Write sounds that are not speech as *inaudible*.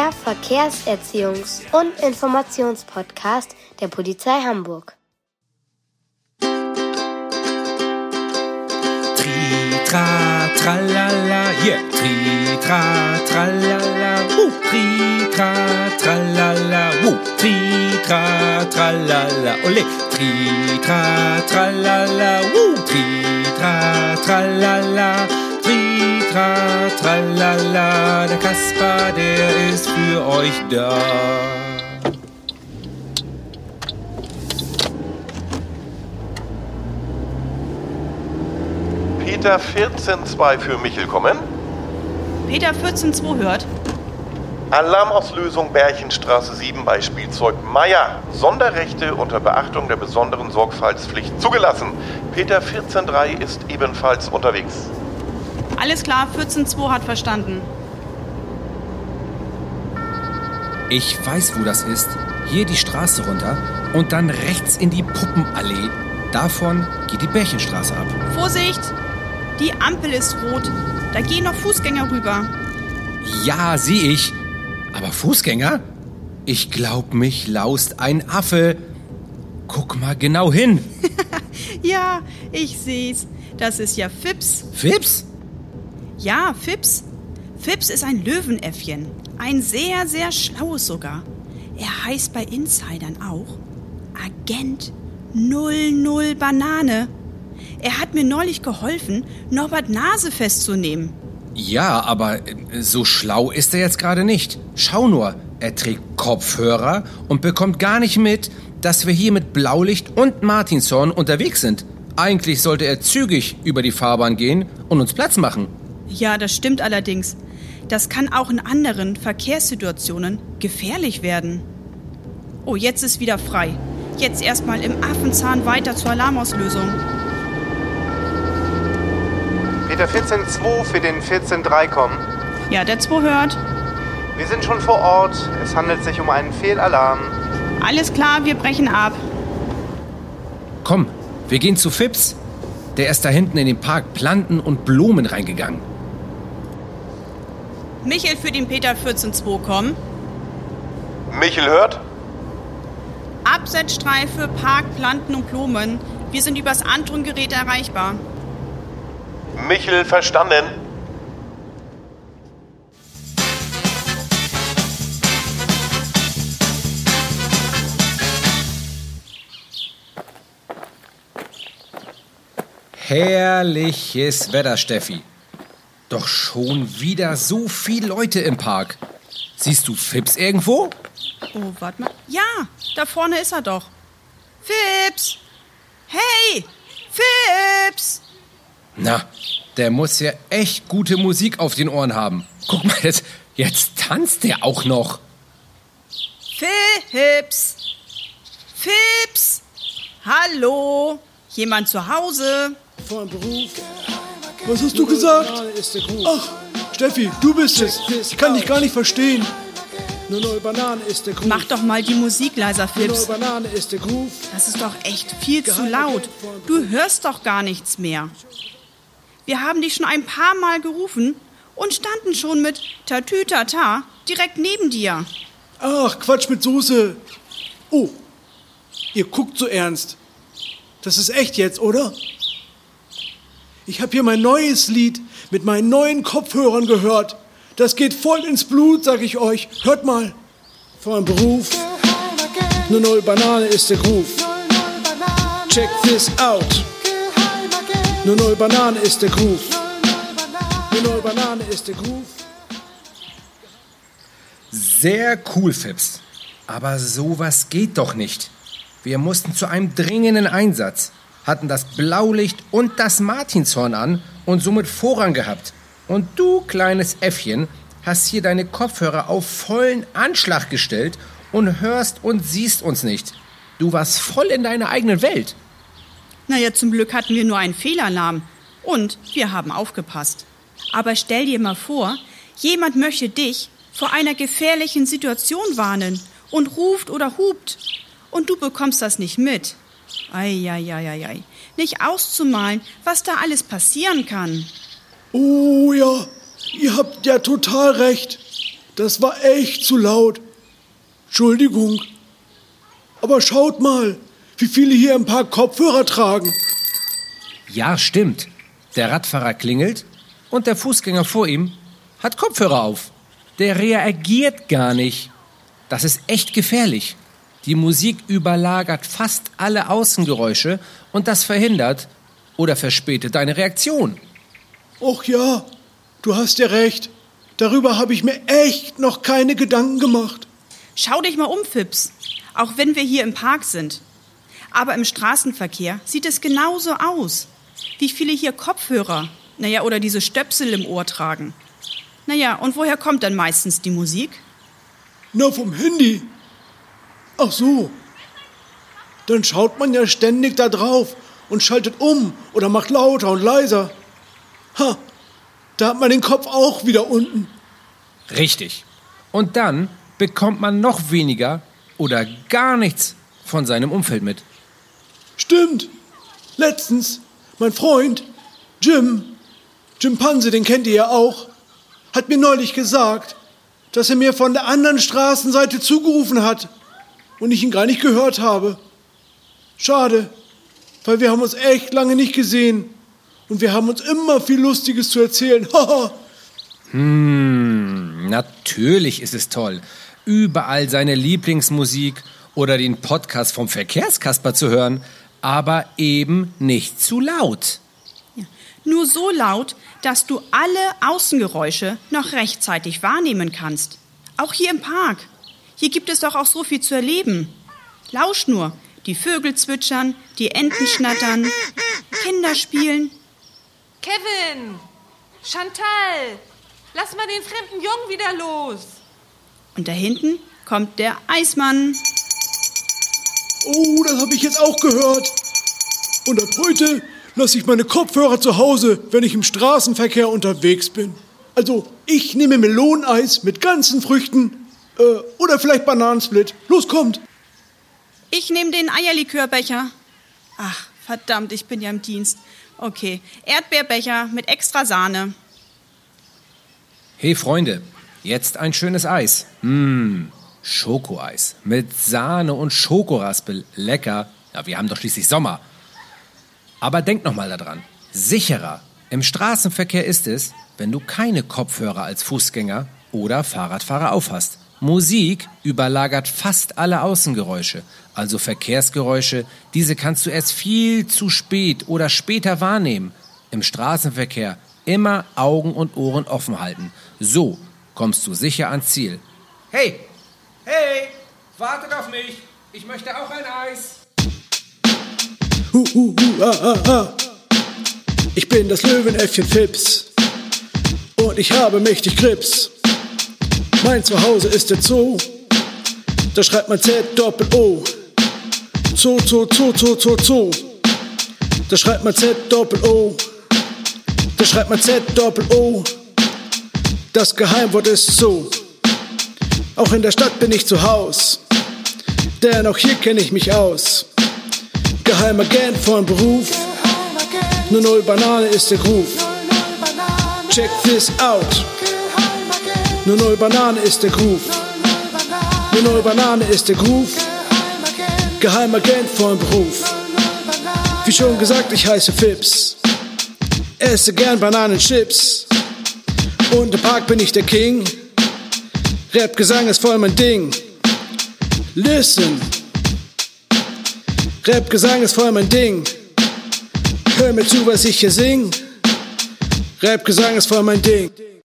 Der Verkehrserziehungs- und Informationspodcast der Polizei Hamburg. Tri, tra, tralala, yeah. Tri, tra, tralala, wuh. Tri, tra, tralala, wuh. Tri, tra, tralala, ole. Tri, tra, tralala, wuh. Tri, tra, tralala, tri, tra, tralala. Der Kasper, der ist für euch da. Peter 14.2 für Michel kommen. Peter 14.2 hört. Alarmauslösung Bärchenstraße 7 bei Spielzeug Meier. Sonderrechte unter Beachtung der besonderen Sorgfaltspflicht zugelassen. Peter 14.3 ist ebenfalls unterwegs. Alles klar, 14.2 hat verstanden. Ich weiß, wo das ist. Hier die Straße runter und dann rechts in die Puppenallee. Davon geht die Bärchenstraße ab. Vorsicht! Die Ampel ist rot. Da gehen noch Fußgänger rüber. Ja, sehe ich. Aber Fußgänger? Ich glaub, mich laust ein Affe. Guck mal genau hin. *laughs* Ja, ich seh's. Das ist ja Fips. Fips? Ja, Fips. Fips ist ein Löwenäffchen. Ein sehr, sehr schlaues sogar. Er heißt bei Insidern auch Agent 00 Banane. Er hat mir neulich geholfen, Norbert Nase festzunehmen. Ja, aber äh, so schlau ist er jetzt gerade nicht. Schau nur, er trägt Kopfhörer und bekommt gar nicht mit, dass wir hier mit Blaulicht und Martinshorn unterwegs sind. Eigentlich sollte er zügig über die Fahrbahn gehen und uns Platz machen. Ja, das stimmt allerdings. Das kann auch in anderen Verkehrssituationen gefährlich werden. Oh, jetzt ist wieder frei. Jetzt erstmal im Affenzahn weiter zur Alarmauslösung. Peter 14.2 für den 14.3 kommen. Ja, der 2 hört. Wir sind schon vor Ort. Es handelt sich um einen Fehlalarm. Alles klar, wir brechen ab. Komm, wir gehen zu Fips. Der ist da hinten in den Park Planten und Blumen reingegangen. Michael für den Peter 14.2 kommen. Michel hört. Absetzstreife, Park, Planten und Blumen. Wir sind übers Anton-Gerät erreichbar. Michel verstanden. Herrliches Wetter, Steffi. Doch schon wieder so viele Leute im Park. Siehst du Fips irgendwo? Oh, warte mal. Ja, da vorne ist er doch. Fips! Hey! Fips! Na, der muss ja echt gute Musik auf den Ohren haben. Guck mal, jetzt, jetzt tanzt der auch noch. Fips! Fips! Hallo? Jemand zu Hause? Von Beruf. Was hast du gesagt? Ach, Steffi, du bist es. Ich kann dich gar nicht verstehen. Nur neue Banane ist der Groove. Mach doch mal die Musik leiser, Groove. Das ist doch echt viel zu laut. Du hörst doch gar nichts mehr. Wir haben dich schon ein paar Mal gerufen und standen schon mit Tatütata direkt neben dir. Ach, Quatsch mit Soße. Oh, ihr guckt so ernst. Das ist echt jetzt, oder? Ich habe hier mein neues Lied mit meinen neuen Kopfhörern gehört. Das geht voll ins Blut, sag ich euch. Hört mal. Von Beruf. Eine neue Banane ist der Groove. Check this out. Eine neue Banane ist der Groove. Eine neue Banane ist der Groove. Sehr cool, Fips. Aber sowas geht doch nicht. Wir mussten zu einem dringenden Einsatz, hatten das Blaulicht und das Martinshorn an und somit Vorrang gehabt. Und du, kleines Äffchen, hast hier deine Kopfhörer auf vollen Anschlag gestellt und hörst und siehst uns nicht. Du warst voll in deiner eigenen Welt. Naja, zum Glück hatten wir nur einen Fehlalarm. Und wir haben aufgepasst. Aber stell dir mal vor, jemand möchte dich vor einer gefährlichen Situation warnen und ruft oder hupt. Und du bekommst das nicht mit. Eieieiei. nicht auszumalen, was da alles passieren kann. Oh ja, ihr habt ja total recht. Das war echt zu laut. Entschuldigung. Aber schaut mal, wie viele hier ein paar Kopfhörer tragen. Ja, stimmt. Der Radfahrer klingelt und der Fußgänger vor ihm hat Kopfhörer auf. Der reagiert gar nicht. Das ist echt gefährlich. Die Musik überlagert fast alle Außengeräusche und das verhindert oder verspätet deine Reaktion. Och ja, du hast ja recht. Darüber habe ich mir echt noch keine Gedanken gemacht. Schau dich mal um, Fips. Auch wenn wir hier im Park sind. Aber im Straßenverkehr sieht es genauso aus. Wie viele hier Kopfhörer, naja, oder diese Stöpsel im Ohr tragen. Naja, und woher kommt dann meistens die Musik? Na, vom Handy. Ach so. Dann schaut man ja ständig da drauf und schaltet um oder macht lauter und leiser. Ha, da hat man den Kopf auch wieder unten. Richtig. Und dann bekommt man noch weniger oder gar nichts von seinem Umfeld mit. Stimmt. Letztens, mein Freund, Jim, Jim Panse, den kennt ihr ja auch, hat mir neulich gesagt, dass er mir von der anderen Straßenseite zugerufen hat und ich ihn gar nicht gehört habe. Schade, weil wir haben uns echt lange nicht gesehen und wir haben uns immer viel Lustiges zu erzählen. *laughs* Haha. Hm, natürlich ist es toll, überall seine Lieblingsmusik oder den Podcast vom Verkehrskasper zu hören, aber eben nicht zu laut. Ja. Nur so laut, dass du alle Außengeräusche noch rechtzeitig wahrnehmen kannst. Auch hier im Park. Hier gibt es doch auch so viel zu erleben. Lausch nur. Die Vögel zwitschern, die Enten schnattern, Kinder spielen. Kevin! Chantal! Lass mal den fremden Jungen wieder los! Und da hinten kommt der Eismann. Oh, das habe ich jetzt auch gehört. Und ab heute lasse ich meine Kopfhörer zu Hause, wenn ich im Straßenverkehr unterwegs bin. Also, ich nehme Meloneneis mit ganzen Früchten äh, oder vielleicht Bananensplit. Los, kommt! Ich nehme den Eierlikörbecher. Ach, verdammt, ich bin ja im Dienst. Okay, Erdbeerbecher mit extra Sahne. Hey Freunde, jetzt ein schönes Eis. Mmm, Schokoeis mit Sahne und Schokoraspel. Lecker. Ja, wir haben doch schließlich Sommer. Aber denk noch mal daran. Sicherer im Straßenverkehr ist es, wenn du keine Kopfhörer als Fußgänger oder Fahrradfahrer aufhast. Musik überlagert fast alle Außengeräusche, also Verkehrsgeräusche. Diese kannst du erst viel zu spät oder später wahrnehmen. Im Straßenverkehr immer Augen und Ohren offen halten. So kommst du sicher ans Ziel. Hey, hey, wartet auf mich. Ich möchte auch ein Eis. Hu, hu, hu, ah, ah, ah. Ich bin das Löwenäffchen Fips und ich habe mächtig Grips. Mein Zuhause ist der Zoo, da schreibt man Z Doppel O. Zoo, Zoo, Zoo, Zoo, Zoo, Zoo. Da schreibt man Z Doppel O. Da schreibt man Z Doppel O. Das Geheimwort ist Zoo. Auch in der Stadt bin ich zu Haus, denn auch hier kenne ich mich aus. Geheimagent von Beruf, nur null Banane ist der Groove. Check this out. Nur null Banane ist der Groove. Nur null Banane ist der Groove. Geheimagent von Beruf. Wie schon gesagt, ich heiße Fips. Esse gern Bananenchips. Und im Park bin ich der King. Rap-Gesang ist voll mein Ding. Listen. Rap-Gesang ist voll mein Ding. Hör mir zu, was ich hier sing. Rap-Gesang ist voll mein Ding.